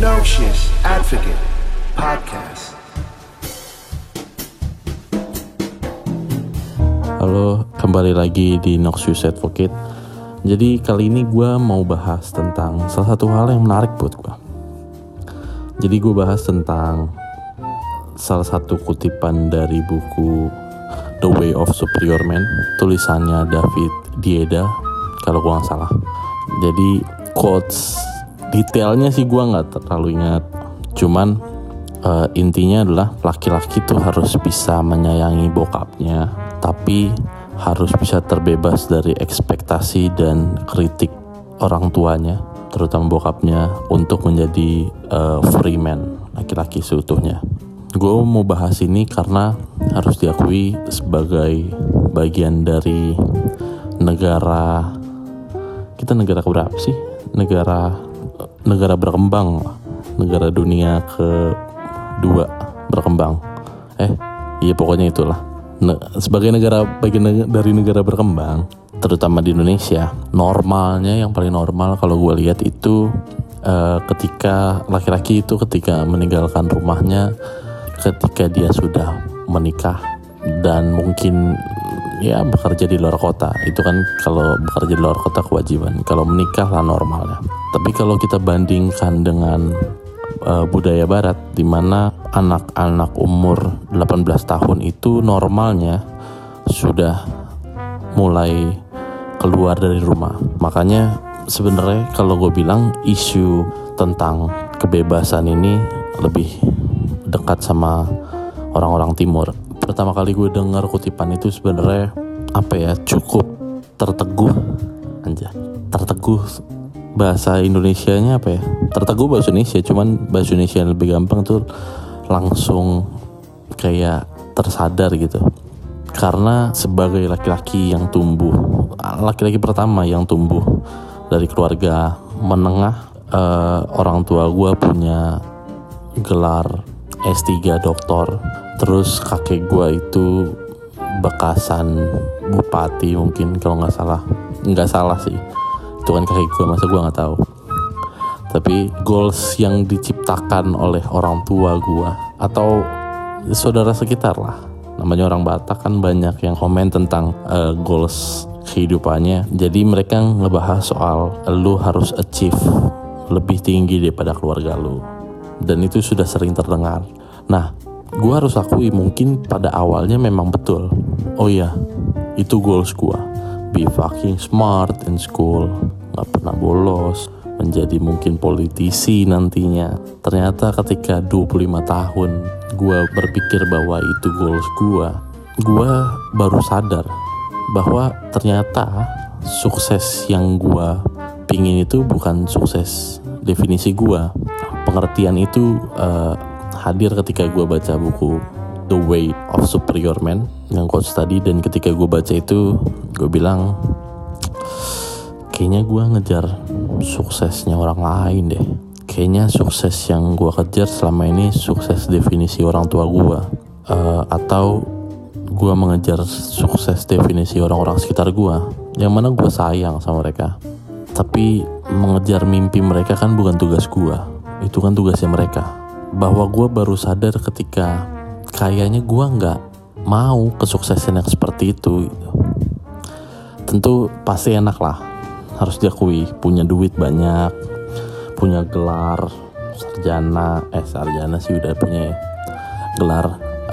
No Shit Advocate Podcast. Halo, kembali lagi di Noxious Advocate. Jadi kali ini gue mau bahas tentang salah satu hal yang menarik buat gue. Jadi gue bahas tentang salah satu kutipan dari buku The Way of Superior Man, tulisannya David Dieda, kalau gue nggak salah. Jadi quotes detailnya sih gue nggak terlalu ingat, cuman uh, intinya adalah laki-laki tuh harus bisa menyayangi bokapnya, tapi harus bisa terbebas dari ekspektasi dan kritik orang tuanya, terutama bokapnya, untuk menjadi uh, free man, laki-laki seutuhnya. Gue mau bahas ini karena harus diakui sebagai bagian dari negara kita negara keberapa sih? Negara negara berkembang, negara dunia kedua berkembang. Eh, iya pokoknya itulah. Ne sebagai negara bagian dari negara berkembang, terutama di Indonesia, normalnya yang paling normal kalau gue lihat itu uh, ketika laki-laki itu ketika meninggalkan rumahnya ketika dia sudah menikah dan mungkin ya bekerja di luar kota itu kan kalau bekerja di luar kota kewajiban kalau menikah lah normalnya tapi kalau kita bandingkan dengan uh, budaya barat di mana anak-anak umur 18 tahun itu normalnya sudah mulai keluar dari rumah makanya sebenarnya kalau gue bilang isu tentang kebebasan ini lebih dekat sama orang-orang timur. Pertama kali gue dengar kutipan itu sebenarnya apa ya cukup terteguh aja terteguh bahasa Indonesia-nya apa ya? Terteguh bahasa Indonesia cuman bahasa Indonesia yang lebih gampang tuh langsung kayak tersadar gitu. Karena sebagai laki-laki yang tumbuh laki-laki pertama yang tumbuh dari keluarga menengah uh, orang tua gue punya gelar S3 doktor. Terus kakek gue itu bekasan bupati mungkin kalau nggak salah. Nggak salah sih itu kan kakek gue masa gue nggak tahu tapi goals yang diciptakan oleh orang tua gue atau saudara sekitar lah namanya orang Batak kan banyak yang komen tentang uh, goals kehidupannya jadi mereka ngebahas soal lu harus achieve lebih tinggi daripada keluarga lu dan itu sudah sering terdengar. Nah, gue harus akui mungkin pada awalnya memang betul. Oh iya, itu goals gue. Be fucking smart in school, gak pernah bolos, menjadi mungkin politisi nantinya. Ternyata ketika 25 tahun gue berpikir bahwa itu goals gue, gue baru sadar bahwa ternyata sukses yang gue pingin itu bukan sukses definisi gue pengertian itu uh, hadir ketika gue baca buku The Way of Superior Man yang coach tadi. Dan ketika gue baca itu gue bilang kayaknya gue ngejar suksesnya orang lain deh. Kayaknya sukses yang gue kejar selama ini sukses definisi orang tua gue uh, atau gue mengejar sukses definisi orang-orang sekitar gue yang mana gue sayang sama mereka. Tapi mengejar mimpi mereka kan bukan tugas gue itu kan tugasnya mereka. Bahwa gue baru sadar ketika kayaknya gue nggak mau kesuksesan yang seperti itu tentu pasti enak lah. Harus diakui punya duit banyak punya gelar sarjana. Eh sarjana sih udah punya ya. gelar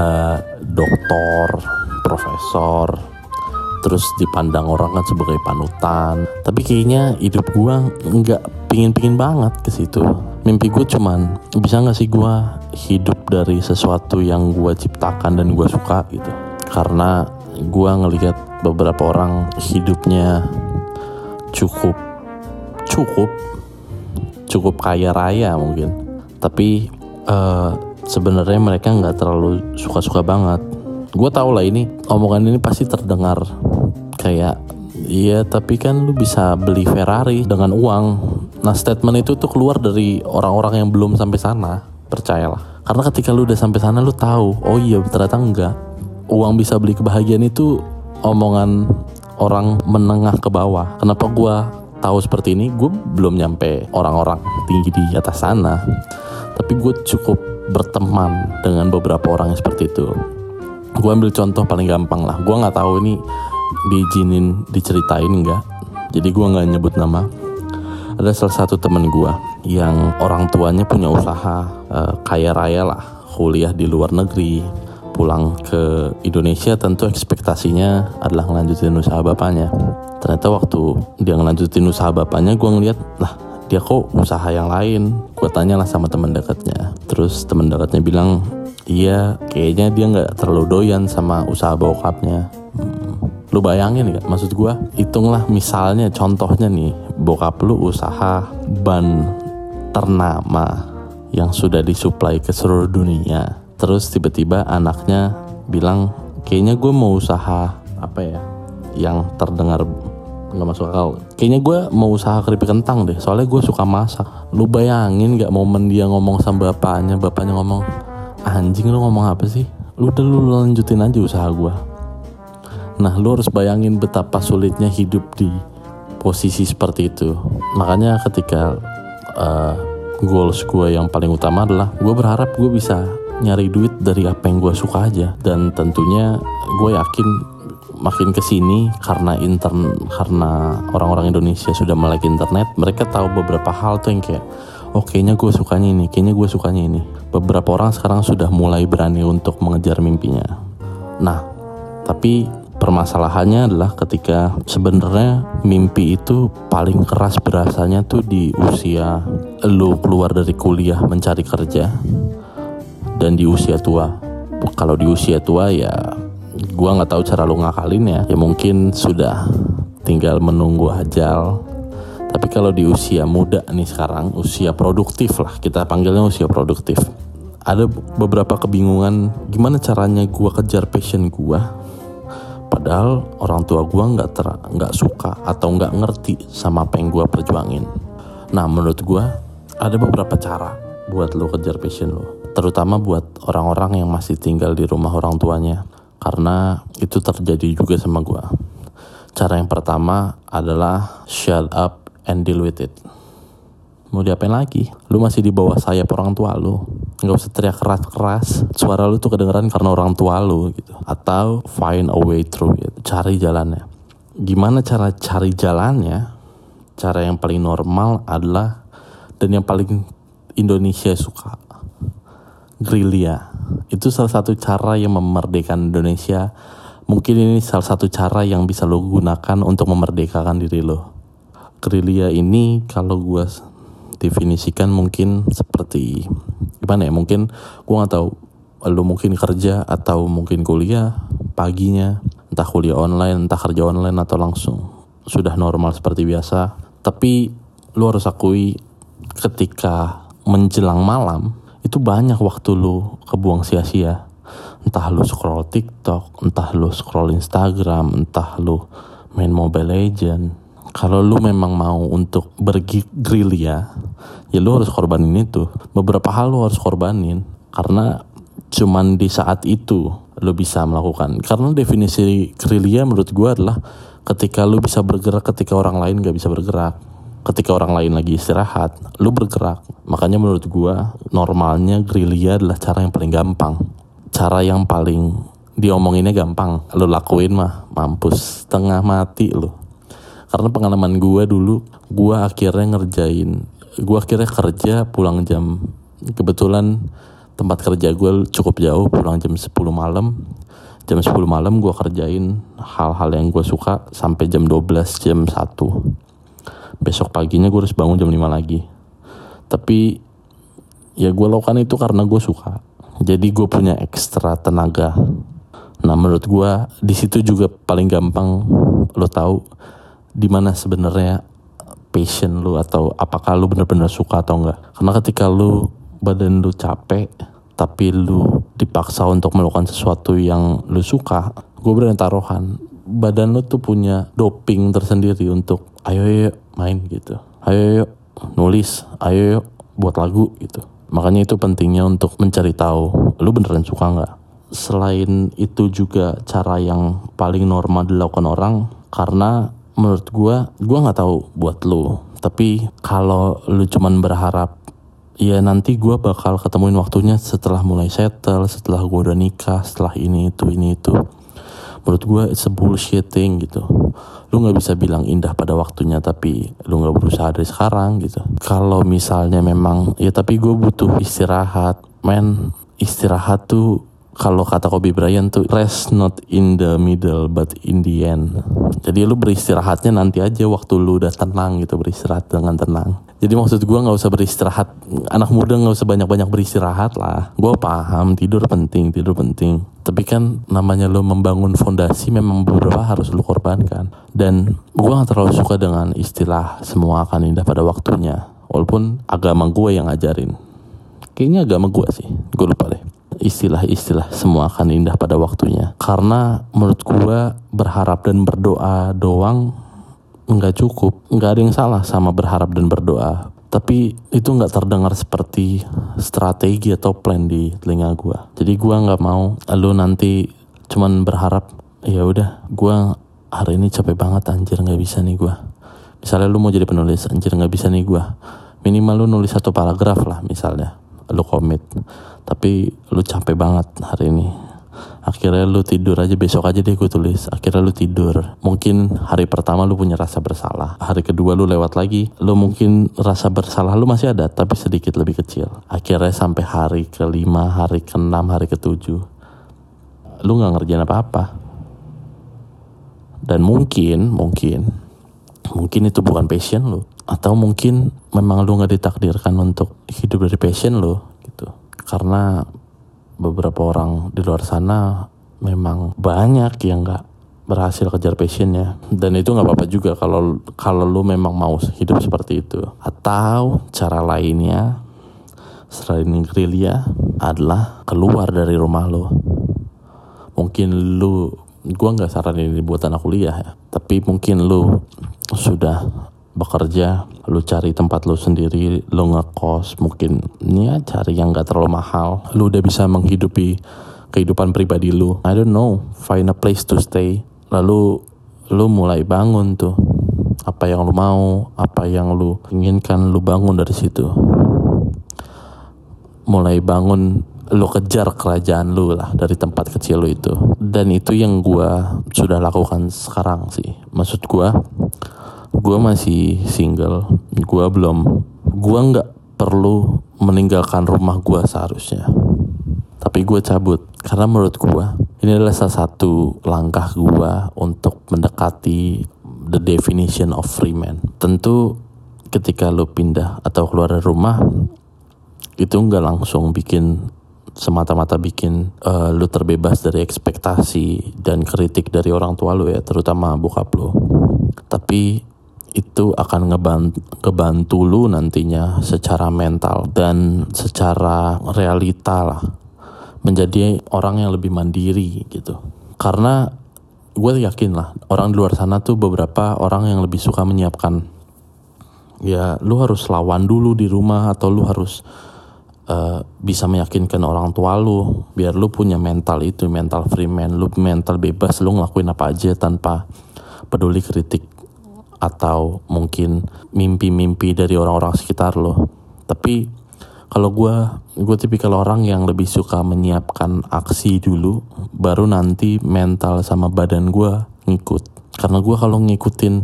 uh, doktor profesor terus dipandang orang kan sebagai panutan. Tapi kayaknya hidup gue nggak pingin-pingin banget ke situ. Mimpi gue cuman bisa nggak sih gue hidup dari sesuatu yang gue ciptakan dan gue suka gitu? Karena gue ngelihat beberapa orang hidupnya cukup cukup cukup kaya raya mungkin. Tapi uh, sebenarnya mereka nggak terlalu suka-suka banget. Gue tau lah ini omongan ini pasti terdengar kayak iya tapi kan lu bisa beli Ferrari dengan uang. Nah statement itu tuh keluar dari orang-orang yang belum sampai sana percayalah. Karena ketika lu udah sampai sana lu tahu oh iya ternyata enggak. Uang bisa beli kebahagiaan itu omongan orang menengah ke bawah. Kenapa gue tahu seperti ini? Gue belum nyampe orang-orang tinggi di atas sana. Tapi gue cukup berteman dengan beberapa orang yang seperti itu. Gue ambil contoh paling gampang lah. Gue nggak tahu ini diizinin diceritain nggak? Jadi gue nggak nyebut nama. Ada salah satu temen gue yang orang tuanya punya usaha uh, kaya raya lah kuliah di luar negeri. Pulang ke Indonesia tentu ekspektasinya adalah ngelanjutin usaha bapaknya. Ternyata waktu dia ngelanjutin usaha bapaknya gue ngeliat lah dia kok usaha yang lain? Gue tanya lah sama teman dekatnya. Terus teman dekatnya bilang iya kayaknya dia nggak terlalu doyan sama usaha bokapnya. Lu bayangin gak maksud gue hitunglah misalnya contohnya nih bokap lu usaha ban ternama yang sudah disuplai ke seluruh dunia. Terus tiba-tiba anaknya bilang kayaknya gue mau usaha apa ya yang terdengar nggak masuk akal. Kayaknya gue mau usaha keripik kentang deh soalnya gue suka masak. Lu bayangin gak momen dia ngomong sama bapaknya bapaknya ngomong anjing lu ngomong apa sih? Lu udah lu lanjutin aja usaha gue nah lu harus bayangin betapa sulitnya hidup di posisi seperti itu. Makanya ketika uh, goals gue yang paling utama adalah gue berharap gue bisa nyari duit dari apa yang gue suka aja. Dan tentunya gue yakin makin ke sini karena intern karena orang-orang Indonesia sudah melek internet mereka tahu beberapa hal tuh yang kayak oh kayaknya gue sukanya ini kayaknya gue sukanya ini. Beberapa orang sekarang sudah mulai berani untuk mengejar mimpinya. Nah tapi permasalahannya adalah ketika sebenarnya mimpi itu paling keras berasanya tuh di usia lu keluar dari kuliah mencari kerja dan di usia tua. Kalau di usia tua ya gua nggak tahu cara lu ngakalin ya. Ya mungkin sudah tinggal menunggu ajal. Tapi kalau di usia muda nih sekarang usia produktif lah kita panggilnya usia produktif. Ada beberapa kebingungan gimana caranya gua kejar passion gua padahal orang tua gua nggak ter nggak suka atau nggak ngerti sama apa yang gua perjuangin. Nah menurut gua ada beberapa cara buat lo kejar passion lo terutama buat orang-orang yang masih tinggal di rumah orang tuanya. Karena itu terjadi juga sama gue cara yang pertama adalah shut up and deal with it mau diapain lagi? Lu masih di bawah sayap orang tua lu. Nggak usah teriak keras-keras. Suara lu tuh kedengeran karena orang tua lu gitu. Atau find a way through it. Cari jalannya. Gimana cara cari jalannya? Cara yang paling normal adalah dan yang paling Indonesia suka gerilya. Itu salah satu cara yang memerdekakan Indonesia. Mungkin ini salah satu cara yang bisa lo gunakan untuk memerdekakan diri lo. Gerilya ini kalau gue definisikan mungkin seperti gimana ya? Mungkin gue nggak tahu. Lo mungkin kerja atau mungkin kuliah paginya entah kuliah online entah kerja online atau langsung. Sudah normal seperti biasa. Tapi lo harus akui ketika menjelang malam itu banyak waktu lu kebuang sia-sia. Entah lu scroll TikTok entah lu scroll Instagram entah lu main Mobile Legend kalau lu memang mau untuk bergerilya ya lu harus korbanin itu beberapa hal lu harus korbanin karena cuman di saat itu lu bisa melakukan karena definisi gerilya menurut gue adalah ketika lu bisa bergerak ketika orang lain gak bisa bergerak ketika orang lain lagi istirahat, lu bergerak. Makanya menurut gua normalnya gerilya adalah cara yang paling gampang. Cara yang paling diomonginnya gampang, lu lakuin mah mampus setengah mati lu. Karena pengalaman gua dulu, gua akhirnya ngerjain, gua akhirnya kerja pulang jam kebetulan tempat kerja gue cukup jauh pulang jam 10 malam. Jam 10 malam gue kerjain hal-hal yang gue suka sampai jam 12 jam 1 besok paginya gue harus bangun jam 5 lagi. Tapi ya gue lakukan itu karena gue suka. Jadi gue punya ekstra tenaga. Nah menurut gue di situ juga paling gampang lo tahu di mana sebenarnya passion lo atau apakah lo bener-bener suka atau enggak. Karena ketika lo badan lo capek tapi lu dipaksa untuk melakukan sesuatu yang lu suka gue berani taruhan. Badan lu tuh punya doping tersendiri untuk ayo ayo main gitu. Ayo yuk nulis ayo yuk buat lagu gitu. Makanya itu pentingnya untuk mencari tahu lu beneran suka nggak selain itu juga cara yang paling normal dilakukan orang karena menurut gue gue nggak tahu buat lu. Tapi kalau lu cuman berharap ya nanti gue bakal ketemuin waktunya setelah mulai settle setelah gue udah nikah setelah ini itu ini itu. Menurut gue it's a bullshitting gitu. Lu nggak bisa bilang indah pada waktunya tapi lu nggak berusaha dari sekarang gitu. Kalau misalnya memang ya tapi gue butuh istirahat. Men istirahat tuh kalau kata Kobe Bryant tuh rest not in the middle but in the end. Jadi lu beristirahatnya nanti aja waktu lu udah tenang gitu beristirahat dengan tenang. Jadi maksud gue nggak usah beristirahat anak muda nggak usah banyak-banyak beristirahat lah. Gue paham tidur penting tidur penting. Tapi kan namanya lu membangun fondasi memang beberapa harus lu korbankan. Dan gue nggak terlalu suka dengan istilah semua akan indah pada waktunya. Walaupun agama gue yang ngajarin. Kayaknya agama gue sih. Gue lupa deh istilah-istilah semua akan indah pada waktunya. Karena menurut gua berharap dan berdoa doang nggak cukup. Nggak ada yang salah sama berharap dan berdoa. Tapi itu nggak terdengar seperti strategi atau plan di telinga gua. Jadi gua nggak mau lu nanti cuman berharap ya udah gua hari ini capek banget anjir nggak bisa nih gua. Misalnya lu mau jadi penulis anjir nggak bisa nih gua. Minimal lu nulis satu paragraf lah misalnya lu komit tapi lu capek banget hari ini. Akhirnya lu tidur aja besok aja deh gue tulis. Akhirnya lu tidur. Mungkin hari pertama lu punya rasa bersalah. Hari kedua lu lewat lagi lu mungkin rasa bersalah lu masih ada tapi sedikit lebih kecil. Akhirnya sampai hari kelima hari keenam hari ketujuh lu nggak ngerjain apa-apa. Dan mungkin mungkin mungkin itu bukan passion lu. Atau mungkin memang lu nggak ditakdirkan untuk hidup dari passion lu karena beberapa orang di luar sana memang banyak yang nggak berhasil kejar passionnya dan itu nggak apa-apa juga kalau kalau lu memang mau hidup seperti itu. Atau cara lainnya selain gerilya adalah keluar dari rumah lo mungkin lu gua nggak saranin ini buat anak kuliah ya tapi mungkin lu sudah bekerja lu cari tempat lu sendiri lu ngekos mungkin ya cari yang gak terlalu mahal. Lu udah bisa menghidupi kehidupan pribadi lu. I don't know find a place to stay. Lalu lu mulai bangun tuh. Apa yang lu mau apa yang lu inginkan lu bangun dari situ. Mulai bangun lu kejar kerajaan lu lah dari tempat kecil lu itu. Dan itu yang gua sudah lakukan sekarang sih. Maksud gua gue masih single. Gue belum gue nggak perlu meninggalkan rumah gue seharusnya. Tapi gue cabut karena menurut gue ini adalah salah satu langkah gue untuk mendekati the definition of free man. Tentu ketika lo pindah atau keluar dari rumah itu nggak langsung bikin semata-mata bikin uh, lu terbebas dari ekspektasi dan kritik dari orang tua lu ya terutama bokap lu. Tapi itu akan ngebantu, ngebantu lu nantinya secara mental dan secara realita lah. Menjadi orang yang lebih mandiri gitu. Karena gue yakin lah orang di luar sana tuh beberapa orang yang lebih suka menyiapkan. Ya lu harus lawan dulu di rumah atau lu harus uh, bisa meyakinkan orang tua lu biar lu punya mental itu mental free man lu mental bebas lu ngelakuin apa aja tanpa peduli kritik atau mungkin mimpi-mimpi dari orang-orang sekitar lo. Tapi kalau gue, gue tipikal orang yang lebih suka menyiapkan aksi dulu, baru nanti mental sama badan gue ngikut. Karena gue kalau ngikutin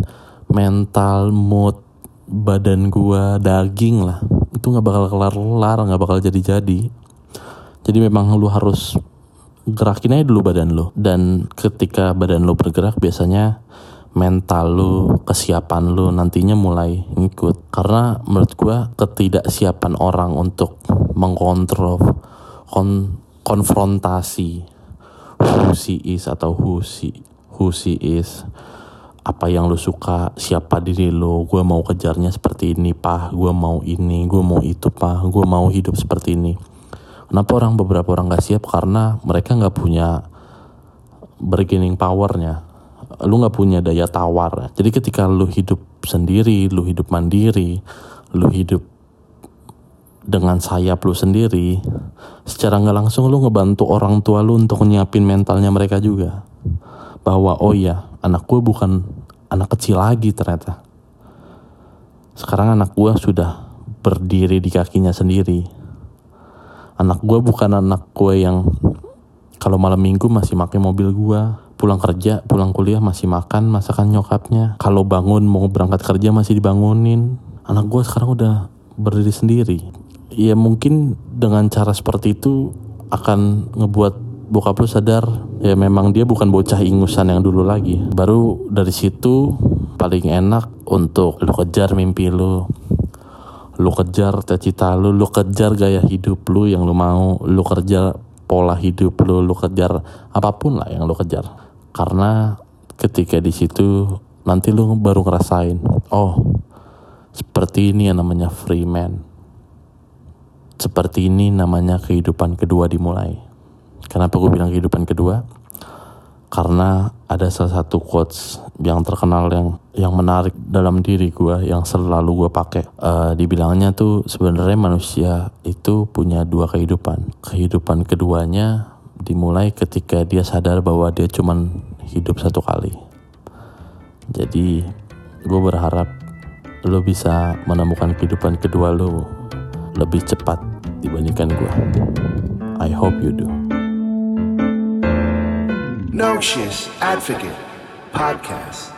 mental, mood, badan gue daging lah, itu nggak bakal kelar-kelar, nggak bakal jadi-jadi. Jadi memang lu harus gerakin aja dulu badan lo. Dan ketika badan lo bergerak biasanya mental lu, kesiapan lu nantinya mulai ngikut. Karena menurut gua ketidaksiapan orang untuk mengkontrol kon konfrontasi who she is atau who she, who she is. Apa yang lu suka siapa diri lu gue mau kejarnya seperti ini pah gue mau ini gue mau itu pah gue mau hidup seperti ini. Kenapa orang beberapa orang gak siap? Karena mereka nggak punya bargaining powernya lu nggak punya daya tawar. Jadi ketika lu hidup sendiri, lu hidup mandiri, lu hidup dengan sayap lu sendiri, secara nggak langsung lu ngebantu orang tua lu untuk nyiapin mentalnya mereka juga. Bahwa oh ya, anak gue bukan anak kecil lagi ternyata. Sekarang anak gue sudah berdiri di kakinya sendiri. Anak gue bukan anak gue yang kalau malam minggu masih pakai mobil gue. Pulang kerja, pulang kuliah masih makan masakan nyokapnya. Kalau bangun mau berangkat kerja masih dibangunin. Anak gue sekarang udah berdiri sendiri. Ya mungkin dengan cara seperti itu akan ngebuat bokap lu sadar ya memang dia bukan bocah ingusan yang dulu lagi. Baru dari situ paling enak untuk lu kejar mimpi lu. Lu kejar cita-cita lu, lu kejar gaya hidup lu yang lu mau, lu kejar pola hidup lu, lu kejar apa pun lah yang lu kejar. Karena ketika di situ nanti lu baru ngerasain, oh seperti ini yang namanya free man. Seperti ini namanya kehidupan kedua dimulai. Kenapa gue bilang kehidupan kedua? Karena ada salah satu quotes yang terkenal yang yang menarik dalam diri gue yang selalu gue pakai. Uh, dibilangnya tuh sebenarnya manusia itu punya dua kehidupan. Kehidupan keduanya dimulai ketika dia sadar bahwa dia cuman hidup satu kali. Jadi gue berharap lo bisa menemukan kehidupan kedua lo lebih cepat dibandingkan gue. I hope you do. No Shit Advocate Podcast.